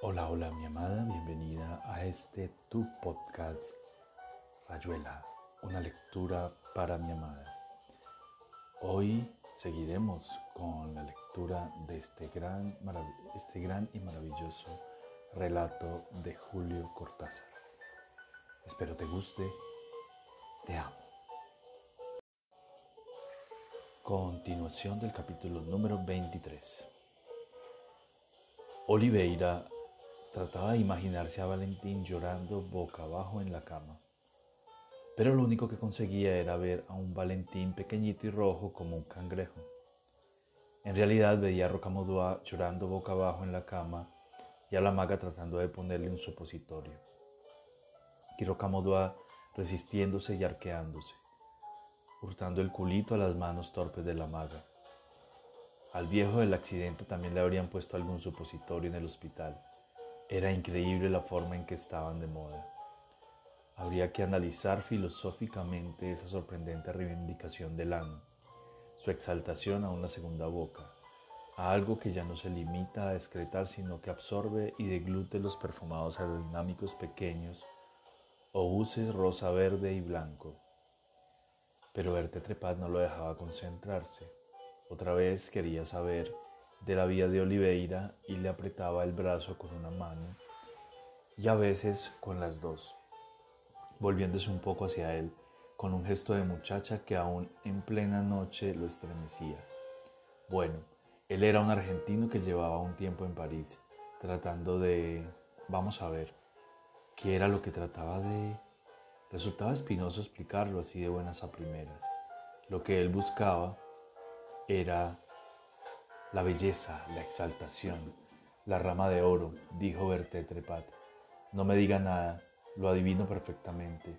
Hola, hola mi amada, bienvenida a este tu podcast Rayuela, una lectura para mi amada. Hoy seguiremos con la lectura de este gran, este gran y maravilloso relato de Julio Cortázar. Espero te guste, te amo. Continuación del capítulo número 23. Oliveira trataba de imaginarse a Valentín llorando boca abajo en la cama, pero lo único que conseguía era ver a un Valentín pequeñito y rojo como un cangrejo. En realidad veía a Rocamodua llorando boca abajo en la cama y a la maga tratando de ponerle un supositorio. Y Rocamodua resistiéndose y arqueándose, hurtando el culito a las manos torpes de la maga. Al viejo del accidente también le habrían puesto algún supositorio en el hospital. Era increíble la forma en que estaban de moda. Habría que analizar filosóficamente esa sorprendente reivindicación del ano, su exaltación a una segunda boca, a algo que ya no se limita a excretar, sino que absorbe y deglute los perfumados aerodinámicos pequeños o rosa, verde y blanco. Pero verte trepar no lo dejaba concentrarse. Otra vez quería saber de la vida de Oliveira y le apretaba el brazo con una mano y a veces con las dos, volviéndose un poco hacia él con un gesto de muchacha que aún en plena noche lo estremecía. Bueno, él era un argentino que llevaba un tiempo en París, tratando de... vamos a ver, ¿qué era lo que trataba de...? Resultaba espinoso explicarlo así de buenas a primeras. Lo que él buscaba era la belleza, la exaltación, la rama de oro, dijo Berté Trepat. No me diga nada, lo adivino perfectamente.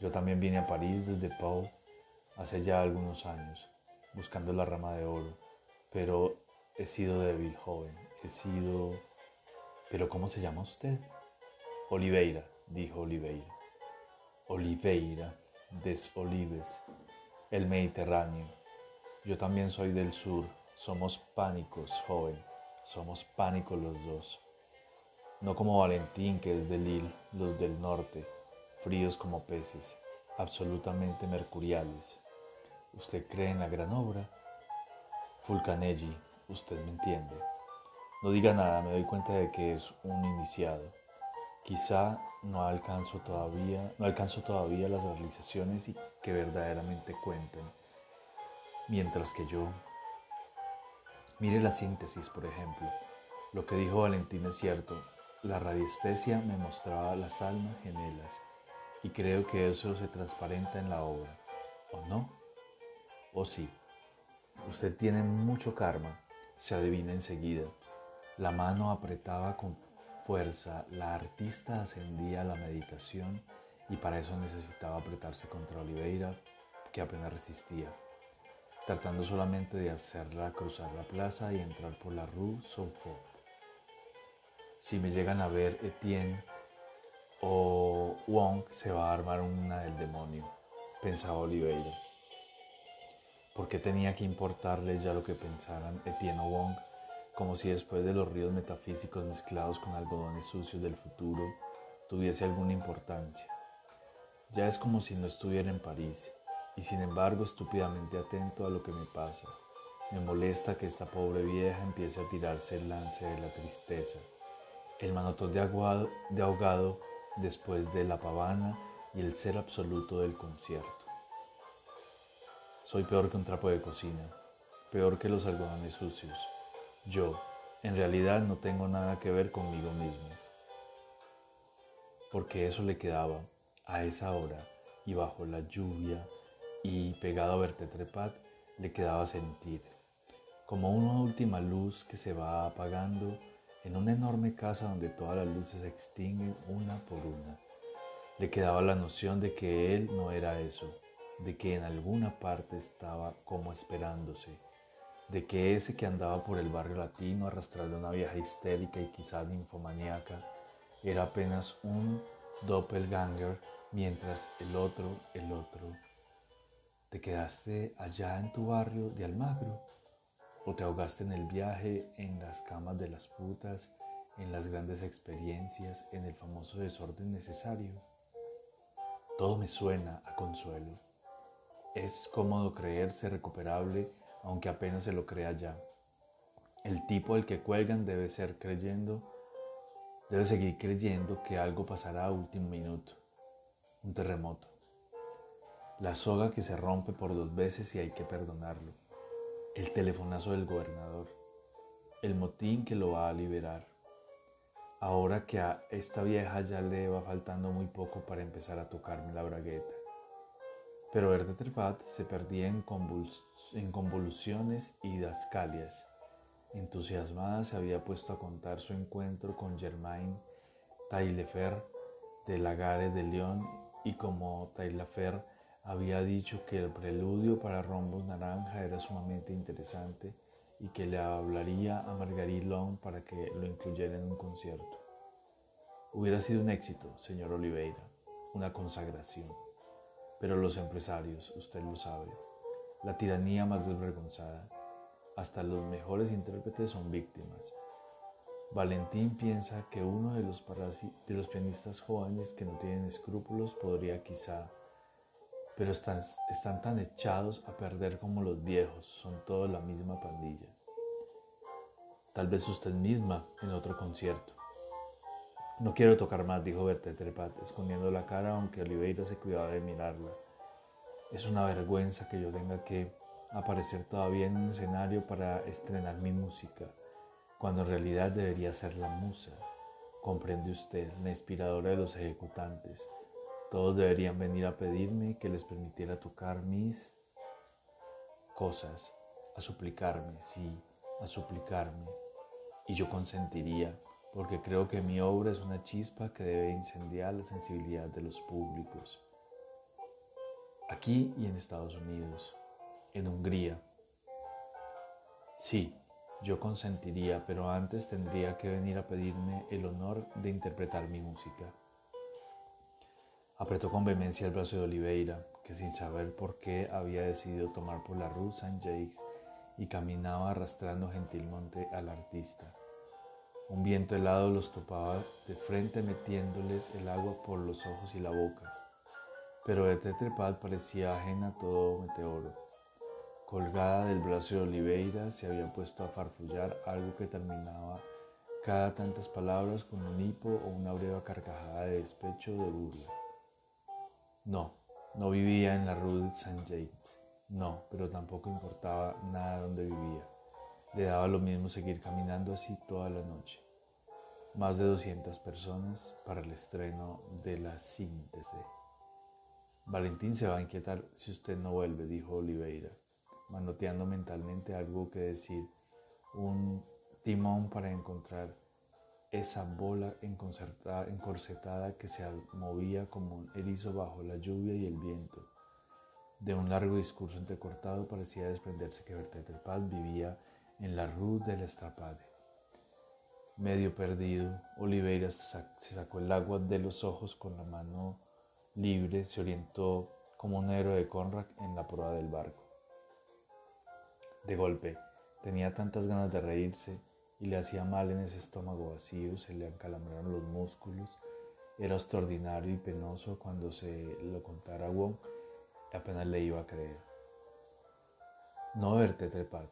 Yo también vine a París desde Pau hace ya algunos años, buscando la rama de oro, pero he sido débil, joven, he sido... ¿Pero cómo se llama usted? Oliveira, dijo Oliveira. Oliveira, des Olives, el Mediterráneo. Yo también soy del sur, somos pánicos, joven, somos pánicos los dos. No como Valentín, que es de Lille, los del norte, fríos como peces, absolutamente mercuriales. ¿Usted cree en la gran obra? Fulcanelli, usted me entiende. No diga nada, me doy cuenta de que es un iniciado. Quizá no alcanzo todavía, no alcanzo todavía las realizaciones y que verdaderamente cuenten. Mientras que yo, Mire la síntesis, por ejemplo. Lo que dijo Valentín es cierto. La radiestesia me mostraba las almas gemelas y creo que eso se transparenta en la obra. ¿O no? ¿O sí? Usted tiene mucho karma, se adivina enseguida. La mano apretaba con fuerza, la artista ascendía a la meditación y para eso necesitaba apretarse contra Oliveira, que apenas resistía tratando solamente de hacerla cruzar la plaza y entrar por la Rue Saufort. Si me llegan a ver Etienne o Wong, se va a armar una del demonio, pensaba Oliveira. ¿Por qué tenía que importarle ya lo que pensaran Etienne o Wong? Como si después de los ríos metafísicos mezclados con algodones sucios del futuro tuviese alguna importancia. Ya es como si no estuviera en París y sin embargo estúpidamente atento a lo que me pasa. Me molesta que esta pobre vieja empiece a tirarse el lance de la tristeza, el manotón de, aguado, de ahogado después de la pavana y el ser absoluto del concierto. Soy peor que un trapo de cocina, peor que los algodones sucios. Yo, en realidad, no tengo nada que ver conmigo mismo. Porque eso le quedaba a esa hora y bajo la lluvia y pegado a verte trepat le quedaba sentir, como una última luz que se va apagando en una enorme casa donde todas las luces se extinguen una por una. Le quedaba la noción de que él no era eso, de que en alguna parte estaba como esperándose, de que ese que andaba por el barrio latino arrastrando una vieja histérica y quizá ninfomaníaca era apenas un doppelganger, mientras el otro, el otro, ¿Te quedaste allá en tu barrio de Almagro? ¿O te ahogaste en el viaje, en las camas de las putas, en las grandes experiencias, en el famoso desorden necesario. Todo me suena a consuelo. Es cómodo creerse recuperable aunque apenas se lo crea ya. El tipo al que cuelgan debe ser creyendo, debe seguir creyendo que algo pasará a último minuto, un terremoto. La soga que se rompe por dos veces y hay que perdonarlo. El telefonazo del gobernador. El motín que lo va a liberar. Ahora que a esta vieja ya le va faltando muy poco para empezar a tocarme la bragueta. Pero Verde Trepat se perdía en, en convoluciones y dascalias. Entusiasmada se había puesto a contar su encuentro con Germain Taillefer de Lagare de León y como Taillefer había dicho que el preludio para Rombos Naranja era sumamente interesante y que le hablaría a Marguerite Long para que lo incluyera en un concierto. Hubiera sido un éxito, señor Oliveira, una consagración. Pero los empresarios, usted lo sabe, la tiranía más desvergonzada, hasta los mejores intérpretes son víctimas. Valentín piensa que uno de los, de los pianistas jóvenes que no tienen escrúpulos podría quizá, pero están, tan echados a perder como los viejos, son todos la misma pandilla. Tal vez usted misma en otro concierto. No quiero tocar más, dijo Berta Trepat, escondiendo la cara aunque Oliveira se cuidaba de mirarla. Es una vergüenza que yo tenga que aparecer todavía en un escenario para estrenar mi música, cuando en realidad debería ser la musa. Comprende usted, la inspiradora de los ejecutantes. Todos deberían venir a pedirme que les permitiera tocar mis cosas, a suplicarme, sí, a suplicarme. Y yo consentiría porque creo que mi obra es una chispa que debe incendiar la sensibilidad de los públicos. Aquí y en Estados Unidos, en Hungría. Sí, yo consentiría, pero antes tendría que venir a pedirme el honor de interpretar mi música. Apretó con vehemencia el brazo de Oliveira, que sin saber por qué había decidido tomar por la Rue Saint-Jacques y caminaba arrastrando gentilmente al artista. Un viento helado los topaba de frente metiéndoles el agua por los ojos y la boca. Pero de Tetrepad parecía ajena a todo meteoro. Colgada del brazo de Oliveira se había puesto a farfullar algo que terminaba cada tantas palabras con un hipo o una breva carcajada de despecho de burla. No, no vivía en la Rue Saint-James. No, pero tampoco importaba nada donde vivía. Le daba lo mismo seguir caminando así toda la noche. Más de 200 personas para el estreno de la síntesis. Valentín se va a inquietar si usted no vuelve, dijo Oliveira, manoteando mentalmente algo que decir, un timón para encontrar esa bola encorsetada que se movía como un erizo bajo la lluvia y el viento. De un largo discurso entrecortado parecía desprenderse que Bertet vivía en la Rue de l'Estrapade. Medio perdido, Oliveira se sacó el agua de los ojos con la mano libre, se orientó como un héroe de Conrad en la proa del barco. De golpe, tenía tantas ganas de reírse y le hacía mal en ese estómago vacío, se le encalambraron los músculos. Era extraordinario y penoso cuando se lo contara a Wong, apenas le iba a creer. No verte trepar,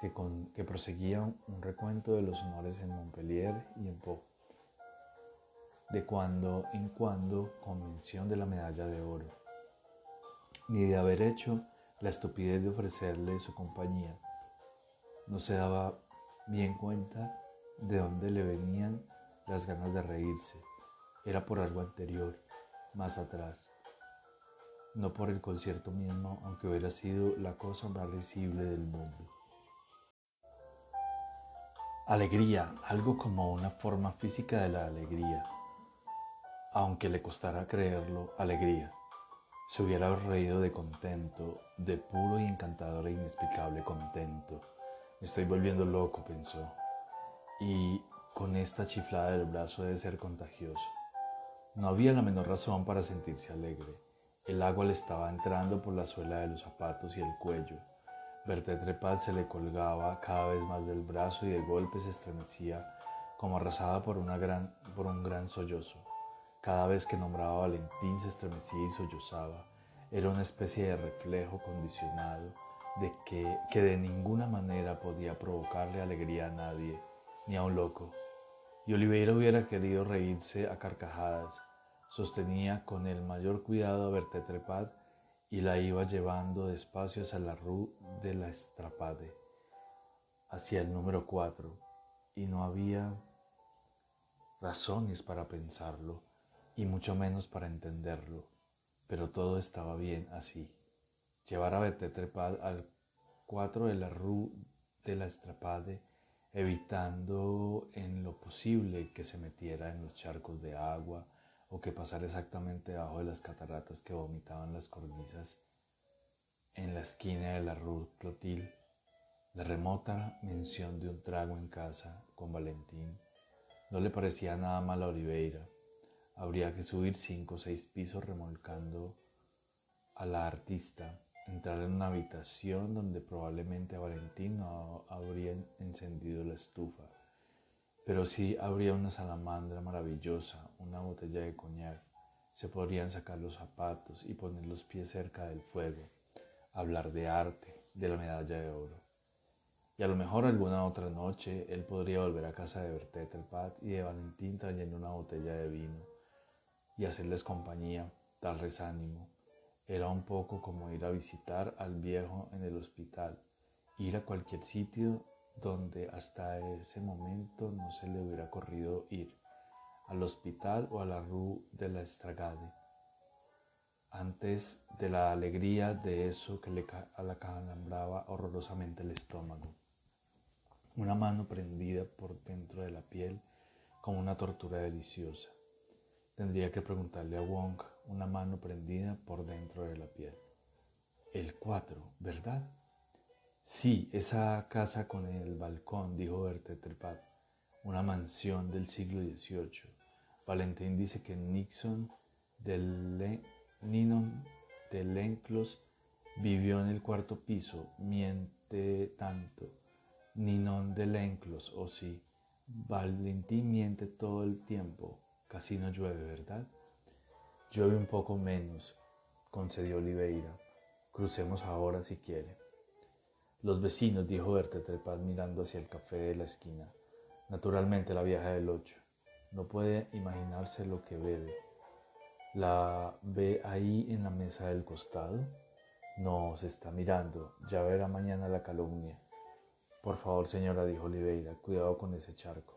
que, que proseguía un recuento de los honores en Montpellier y en Pau. De cuando en cuando convención de la medalla de oro, ni de haber hecho la estupidez de ofrecerle su compañía. No se daba bien cuenta de dónde le venían las ganas de reírse. Era por algo anterior, más atrás. No por el concierto mismo, aunque hubiera sido la cosa más risible del mundo. Alegría, algo como una forma física de la alegría. Aunque le costara creerlo, alegría. Se hubiera reído de contento, de puro y encantador e inexplicable contento. Estoy volviendo loco, pensó. Y con esta chiflada del brazo debe ser contagioso. No había la menor razón para sentirse alegre. El agua le estaba entrando por la suela de los zapatos y el cuello. Berté Trepal se le colgaba cada vez más del brazo y de golpe se estremecía como arrasada por, una gran, por un gran sollozo. Cada vez que nombraba a Valentín se estremecía y sollozaba. Era una especie de reflejo condicionado de que, que de ninguna manera podía provocarle alegría a nadie, ni a un loco. Y Oliveira hubiera querido reírse a carcajadas. Sostenía con el mayor cuidado a Berté Trepad y la iba llevando despacio hacia la rue de la Estrapade, hacia el número 4, y no había razones para pensarlo, y mucho menos para entenderlo, pero todo estaba bien así. Llevar a Berté Trepad al 4 de la rue de la Estrapade, evitando en lo posible que se metiera en los charcos de agua, o que pasar exactamente debajo de las cataratas que vomitaban las cornisas en la esquina de la Rue Clotilde, la remota mención de un trago en casa con Valentín no le parecía nada mal a Oliveira. Habría que subir cinco o seis pisos remolcando a la artista, entrar en una habitación donde probablemente Valentín no habría encendido la estufa pero sí habría una salamandra maravillosa, una botella de coñac. Se podrían sacar los zapatos y poner los pies cerca del fuego, hablar de arte, de la medalla de oro. Y a lo mejor alguna otra noche él podría volver a casa de Bertet el Pat y de Valentín trayendo una botella de vino y hacerles compañía, darles ánimo. Era un poco como ir a visitar al viejo en el hospital, ir a cualquier sitio donde hasta ese momento no se le hubiera corrido ir, al hospital o a la rue de la Estragade, antes de la alegría de eso que le acalambraba horrorosamente el estómago. Una mano prendida por dentro de la piel como una tortura deliciosa. Tendría que preguntarle a Wong una mano prendida por dentro de la piel. El cuatro, ¿verdad? Sí, esa casa con el balcón, dijo Bertet-Trepat, una mansión del siglo XVIII. Valentín dice que Nixon del Ninon de Lenclos vivió en el cuarto piso, miente tanto. Ninon de Lenclos, o oh sí, Valentín miente todo el tiempo, casi no llueve, ¿verdad? Llueve un poco menos, concedió Oliveira. Crucemos ahora si quiere. Los vecinos, dijo Berta Trepaz mirando hacia el café de la esquina. Naturalmente la vieja del ocho. No puede imaginarse lo que bebe. ¿La ve ahí en la mesa del costado? No, se está mirando. Ya verá mañana la calumnia. Por favor, señora, dijo Oliveira, cuidado con ese charco.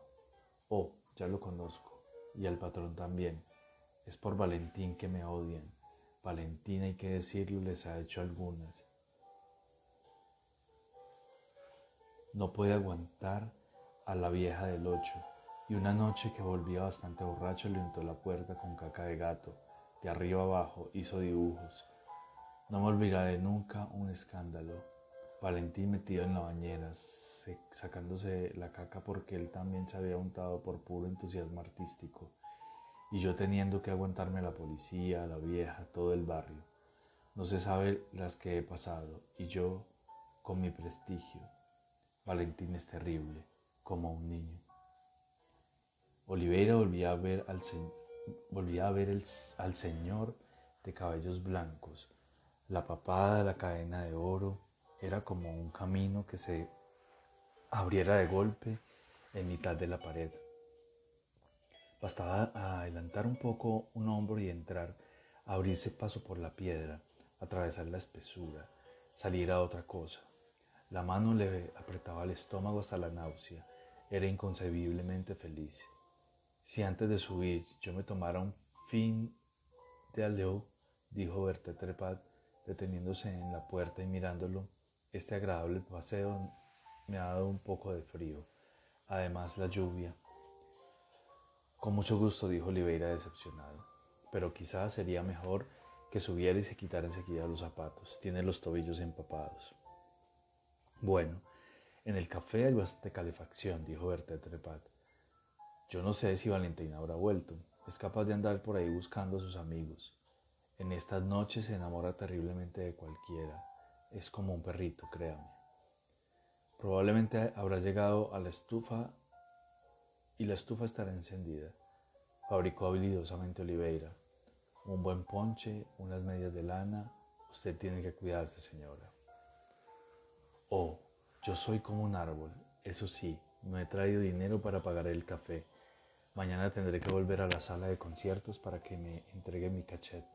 Oh, ya lo conozco. Y al patrón también. Es por Valentín que me odian. Valentín, hay que decirlo, les ha hecho algunas. no puede aguantar a la vieja del ocho, y una noche que volvía bastante borracho le untó la puerta con caca de gato, de arriba abajo hizo dibujos. No me olvidaré nunca un escándalo. Valentín metido en la bañera, sacándose la caca porque él también se había untado por puro entusiasmo artístico, y yo teniendo que aguantarme la policía, la vieja, todo el barrio. No se sabe las que he pasado, y yo, con mi prestigio, Valentín es terrible, como un niño. Oliveira volvía a ver al, volvía a ver al señor de cabellos blancos. La papada la cadena de oro era como un camino que se abriera de golpe en mitad de la pared. Bastaba adelantar un poco un hombro y entrar, abrirse paso por la piedra, atravesar la espesura, salir a otra cosa. La mano le apretaba el estómago hasta la náusea. Era inconcebiblemente feliz. Si antes de subir yo me tomara un fin de aleo, dijo Berta Trepat, deteniéndose en la puerta y mirándolo, este agradable paseo me ha dado un poco de frío. Además, la lluvia. Con mucho gusto, dijo Oliveira decepcionado. Pero quizás sería mejor que subiera y se quitara enseguida los zapatos. Tiene los tobillos empapados. Bueno, en el café hay bastante calefacción, dijo Berta Trepat. Yo no sé si Valentina habrá vuelto. Es capaz de andar por ahí buscando a sus amigos. En estas noches se enamora terriblemente de cualquiera. Es como un perrito, créame. Probablemente habrá llegado a la estufa y la estufa estará encendida. Fabricó habilidosamente Oliveira. Un buen ponche, unas medias de lana. Usted tiene que cuidarse, señora. Oh, yo soy como un árbol. Eso sí, no he traído dinero para pagar el café. Mañana tendré que volver a la sala de conciertos para que me entregue mi cachet.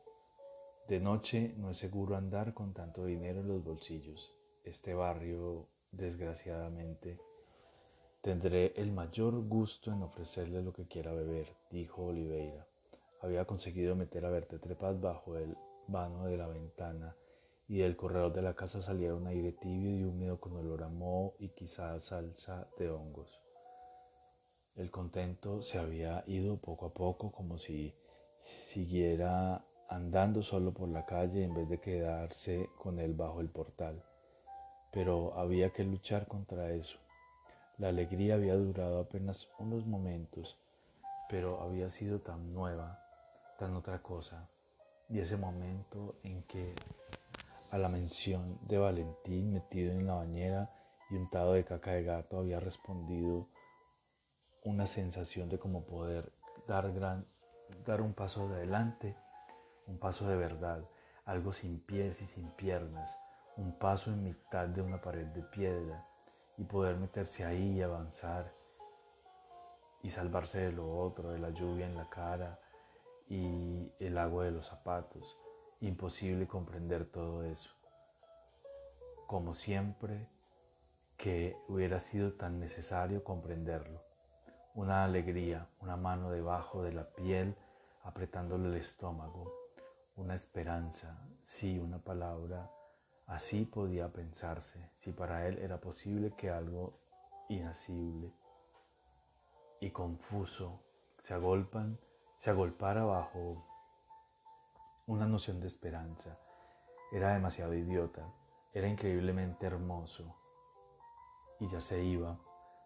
De noche no es seguro andar con tanto dinero en los bolsillos. Este barrio, desgraciadamente, tendré el mayor gusto en ofrecerle lo que quiera beber, dijo Oliveira. Había conseguido meter a Berta Trepat bajo el vano de la ventana y del corredor de la casa salía un aire tibio y húmedo con olor a moho y quizás salsa de hongos. El contento se había ido poco a poco como si siguiera andando solo por la calle en vez de quedarse con él bajo el portal. Pero había que luchar contra eso. La alegría había durado apenas unos momentos, pero había sido tan nueva, tan otra cosa. Y ese momento en que a la mención de Valentín metido en la bañera y untado de caca de gato había respondido una sensación de como poder dar, dar un paso de adelante un paso de verdad, algo sin pies y sin piernas, un paso en mitad de una pared de piedra y poder meterse ahí y avanzar y salvarse de lo otro, de la lluvia en la cara y el agua de los zapatos. Imposible comprender todo eso. Como siempre que hubiera sido tan necesario comprenderlo. Una alegría, una mano debajo de la piel apretándole el estómago, una esperanza, sí, una palabra. Así podía pensarse, si para él era posible que algo inasible y confuso se agolpan, se agolpara bajo una noción de esperanza. Era demasiado idiota, era increíblemente hermoso. Y ya se iba,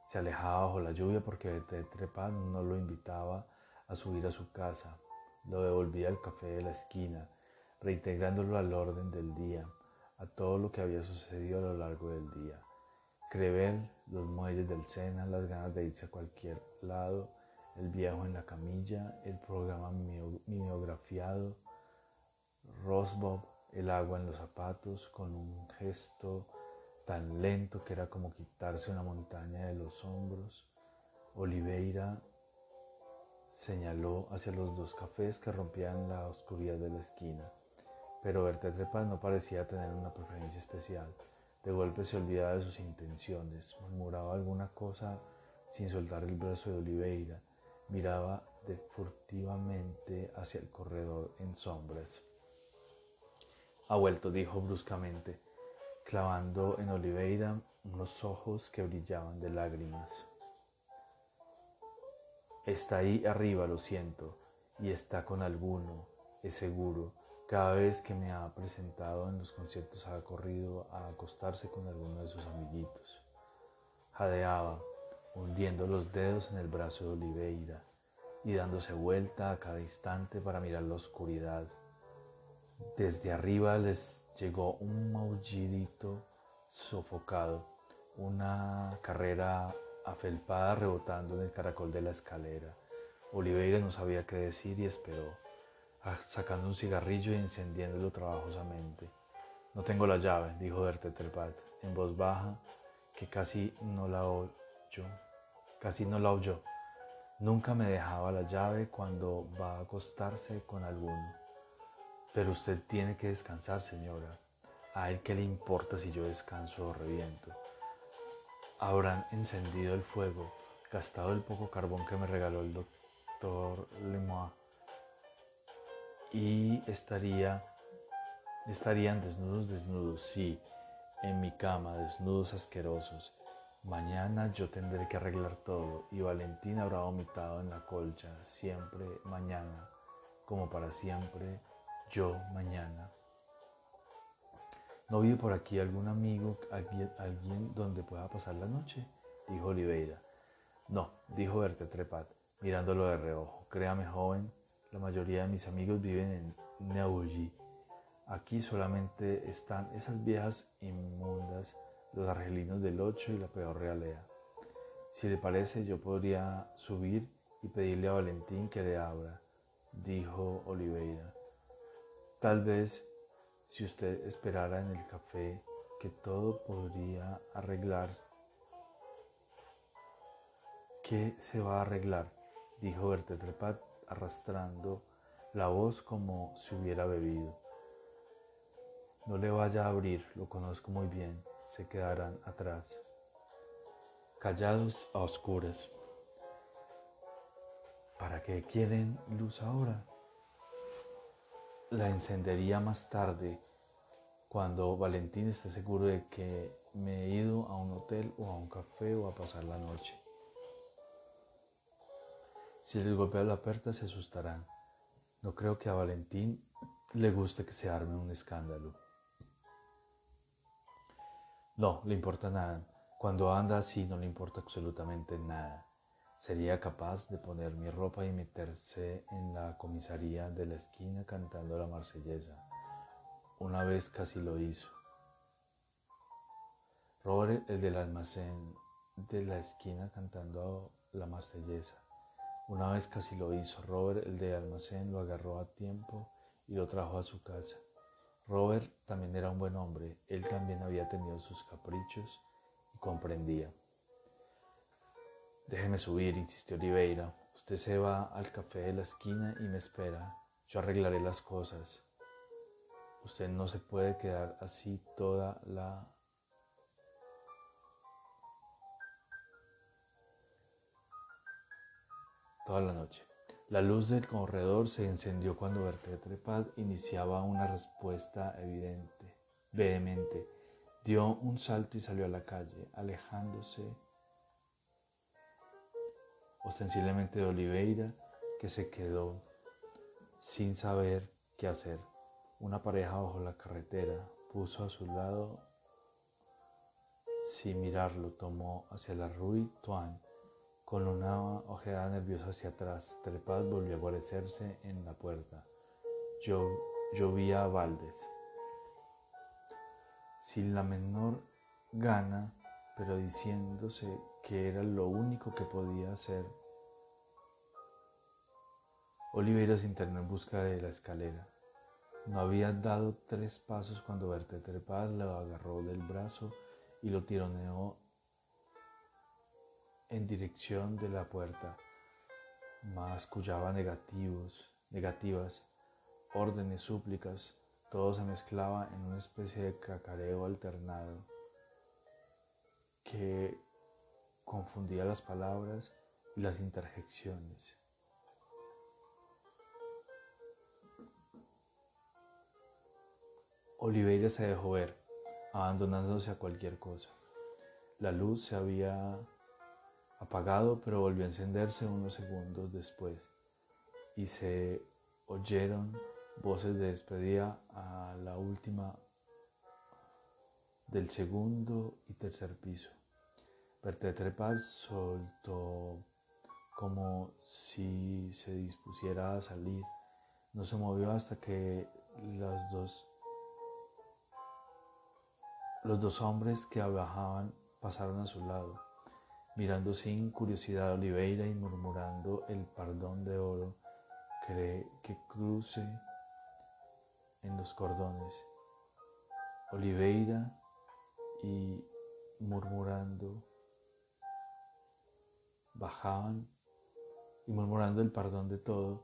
se alejaba bajo la lluvia porque Trepan no lo invitaba a subir a su casa, lo devolvía al café de la esquina, reintegrándolo al orden del día, a todo lo que había sucedido a lo largo del día. Crevel, los muelles del Sena, las ganas de irse a cualquier lado, el viejo en la camilla, el programa mimeografiado, Rosbob, el agua en los zapatos, con un gesto tan lento que era como quitarse una montaña de los hombros, Oliveira señaló hacia los dos cafés que rompían la oscuridad de la esquina. Pero Berta Trepas no parecía tener una preferencia especial. De golpe se olvidaba de sus intenciones, murmuraba alguna cosa sin soltar el brazo de Oliveira, miraba de furtivamente hacia el corredor en sombras. Ha vuelto, dijo bruscamente, clavando en Oliveira unos ojos que brillaban de lágrimas. Está ahí arriba, lo siento, y está con alguno, es seguro. Cada vez que me ha presentado en los conciertos ha corrido a acostarse con alguno de sus amiguitos. Jadeaba, hundiendo los dedos en el brazo de Oliveira y dándose vuelta a cada instante para mirar la oscuridad. Desde arriba les llegó un maullidito sofocado, una carrera afelpada rebotando en el caracol de la escalera. Oliveira no sabía qué decir y esperó, sacando un cigarrillo y encendiéndolo trabajosamente. No tengo la llave, dijo Terpat en voz baja, que casi no la oyó. Casi no la oyó. Nunca me dejaba la llave cuando va a acostarse con alguno. Pero usted tiene que descansar, señora. A él qué le importa si yo descanso o reviento habrán encendido el fuego, gastado el poco carbón que me regaló el doctor Lemois y estaría, estarían desnudos, desnudos, sí, en mi cama, desnudos asquerosos. Mañana yo tendré que arreglar todo y Valentín habrá vomitado en la colcha, siempre mañana, como para siempre, yo mañana. ¿No vive por aquí algún amigo, alguien, donde pueda pasar la noche? Dijo Oliveira. No, dijo Berta Trepat, mirándolo de reojo. Créame, joven, la mayoría de mis amigos viven en Neuilly. Aquí solamente están esas viejas inmundas, los argelinos del ocho y la peor realea. Si le parece, yo podría subir y pedirle a Valentín que le abra, dijo Oliveira. Tal vez si usted esperara en el café que todo podría arreglarse. ¿Qué se va a arreglar? dijo Bertetrepat arrastrando la voz como si hubiera bebido. No le vaya a abrir, lo conozco muy bien, se quedarán atrás. Callados a oscuras. ¿Para qué quieren luz ahora? La encendería más tarde, cuando Valentín esté seguro de que me he ido a un hotel o a un café o a pasar la noche. Si les golpeo la puerta se asustarán. No creo que a Valentín le guste que se arme un escándalo. No, le importa nada. Cuando anda así no le importa absolutamente nada. Sería capaz de poner mi ropa y meterse en la comisaría de la esquina cantando la marsellesa. Una vez casi lo hizo. Robert, el del almacén de la esquina cantando la marsellesa. Una vez casi lo hizo. Robert, el de almacén, lo agarró a tiempo y lo trajo a su casa. Robert también era un buen hombre. Él también había tenido sus caprichos y comprendía. Déjeme subir, insistió Oliveira. Usted se va al café de la esquina y me espera. Yo arreglaré las cosas. Usted no se puede quedar así toda la toda la noche. La luz del corredor se encendió cuando Berté Trepad iniciaba una respuesta evidente, vehemente. Dio un salto y salió a la calle, alejándose ostensiblemente de Oliveira, que se quedó sin saber qué hacer. Una pareja bajo la carretera puso a su lado, sin mirarlo, tomó hacia la Rue Tuan con una ojeada nerviosa hacia atrás, Trepad volvió a guarecerse en la puerta. Yo, llovía a baldes. Sin la menor gana, pero diciéndose que era lo único que podía hacer, Oliveira se internó en busca de la escalera. No había dado tres pasos cuando Berté Trepad lo agarró del brazo y lo tironeó en dirección de la puerta, mascullaba negativos, negativas, órdenes, súplicas, todo se mezclaba en una especie de cacareo alternado que confundía las palabras y las interjecciones. Oliveira se dejó ver, abandonándose a cualquier cosa. La luz se había apagado, pero volvió a encenderse unos segundos después y se oyeron voces de despedida a la última del segundo y tercer piso. Berté Trepaz soltó como si se dispusiera a salir. No se movió hasta que los dos, los dos hombres que bajaban pasaron a su lado mirando sin curiosidad a Oliveira y murmurando el pardón de oro cree que cruce en los cordones. Oliveira y murmurando bajaban y murmurando el perdón de todo,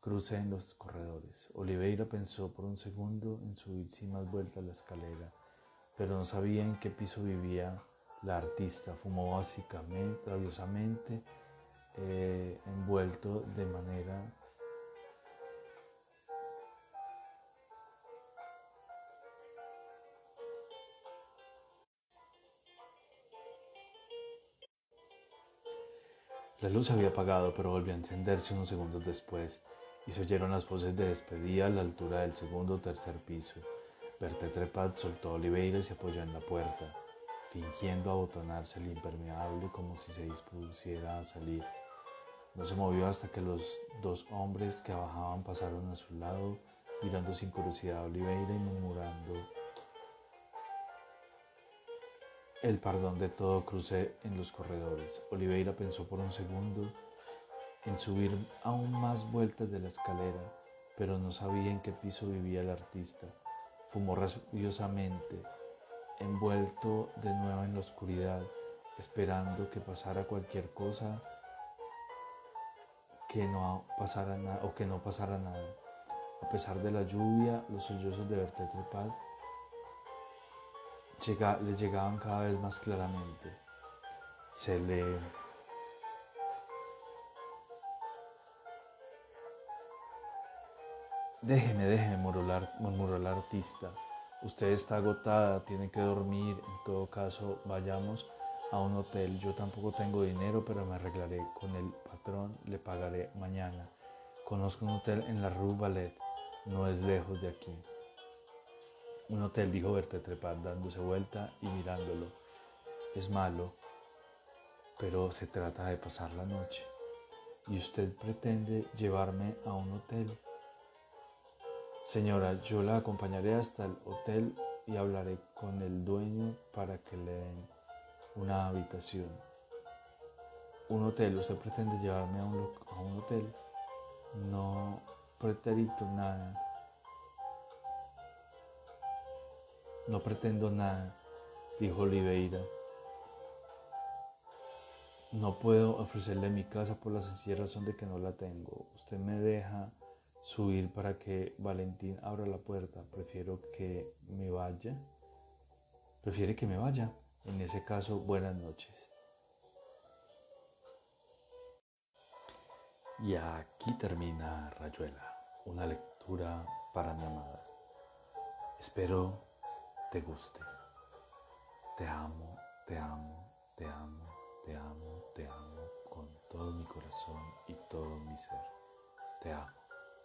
cruce en los corredores. Oliveira pensó por un segundo en subir sin más vuelta la escalera, pero no sabía en qué piso vivía la artista fumó básicamente, rabiosamente, eh, envuelto de manera La luz había apagado, pero volvió a encenderse unos segundos después y se oyeron las voces de despedida a la altura del segundo o tercer piso. Berté Trepat soltó a Oliveira y se apoyó en la puerta fingiendo abotonarse el impermeable como si se dispusiera a salir. No se movió hasta que los dos hombres que bajaban pasaron a su lado, mirando sin curiosidad a Oliveira y murmurando el perdón de todo crucé en los corredores. Oliveira pensó por un segundo en subir aún más vueltas de la escalera, pero no sabía en qué piso vivía el artista. Fumó rabiosamente, envuelto de nuevo en la oscuridad, esperando que pasara cualquier cosa, que no pasara nada o que no pasara nada. A pesar de la lluvia, los sollozos de Bertet Trepal le llegaban cada vez más claramente. Se le Déjeme, déjeme, murmuró la artista. Usted está agotada, tiene que dormir. En todo caso, vayamos a un hotel. Yo tampoco tengo dinero, pero me arreglaré con el patrón. Le pagaré mañana. Conozco un hotel en la Rue Ballet. No es lejos de aquí. Un hotel, dijo Berta Trepar, dándose vuelta y mirándolo. Es malo, pero se trata de pasar la noche. ¿Y usted pretende llevarme a un hotel? Señora, yo la acompañaré hasta el hotel y hablaré con el dueño para que le den una habitación. Un hotel, ¿usted pretende llevarme a un, hotel? No pretendo nada. No pretendo nada, dijo Oliveira. No puedo ofrecerle mi casa por la sencilla razón de que no la tengo. Usted me deja subir para que Valentín abra la puerta. Prefiero que me vaya. Prefiere que me vaya. En ese caso, buenas noches. Y aquí termina Rayuela, una lectura para mi amada. Espero te guste. Te amo, te amo, te amo, te amo, te amo con todo mi corazón y todo mi ser. Te amo.